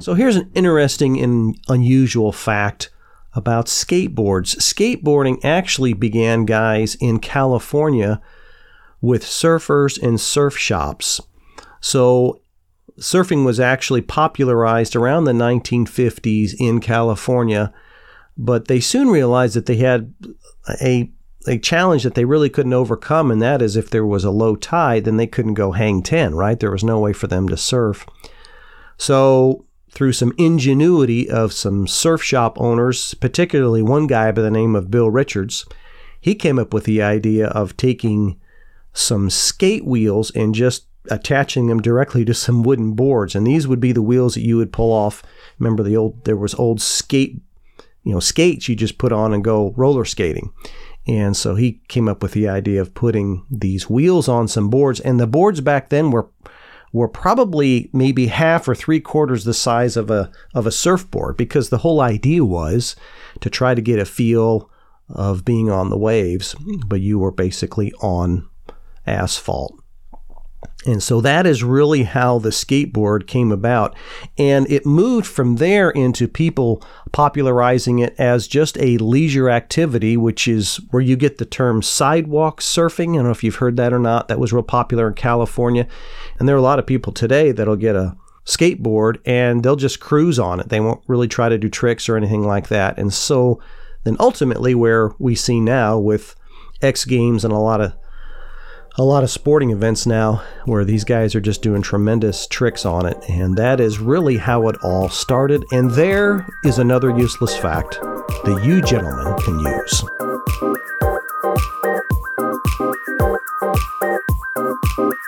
So here's an interesting and unusual fact about skateboards. Skateboarding actually began, guys, in California with surfers and surf shops. So surfing was actually popularized around the 1950s in California, but they soon realized that they had a a challenge that they really couldn't overcome, and that is if there was a low tide, then they couldn't go hang 10, right? There was no way for them to surf. So, through some ingenuity of some surf shop owners, particularly one guy by the name of Bill Richards, he came up with the idea of taking some skate wheels and just attaching them directly to some wooden boards. And these would be the wheels that you would pull off. Remember the old, there was old skate, you know, skates you just put on and go roller skating. And so he came up with the idea of putting these wheels on some boards. And the boards back then were were probably maybe half or three quarters the size of a of a surfboard because the whole idea was to try to get a feel of being on the waves, but you were basically on asphalt. And so that is really how the skateboard came about. And it moved from there into people popularizing it as just a leisure activity, which is where you get the term sidewalk surfing. I don't know if you've heard that or not. That was real popular in California. And there are a lot of people today that'll get a skateboard and they'll just cruise on it. They won't really try to do tricks or anything like that. And so then ultimately, where we see now with X Games and a lot of a lot of sporting events now where these guys are just doing tremendous tricks on it. And that is really how it all started. And there is another useless fact that you gentlemen can use. Thank you.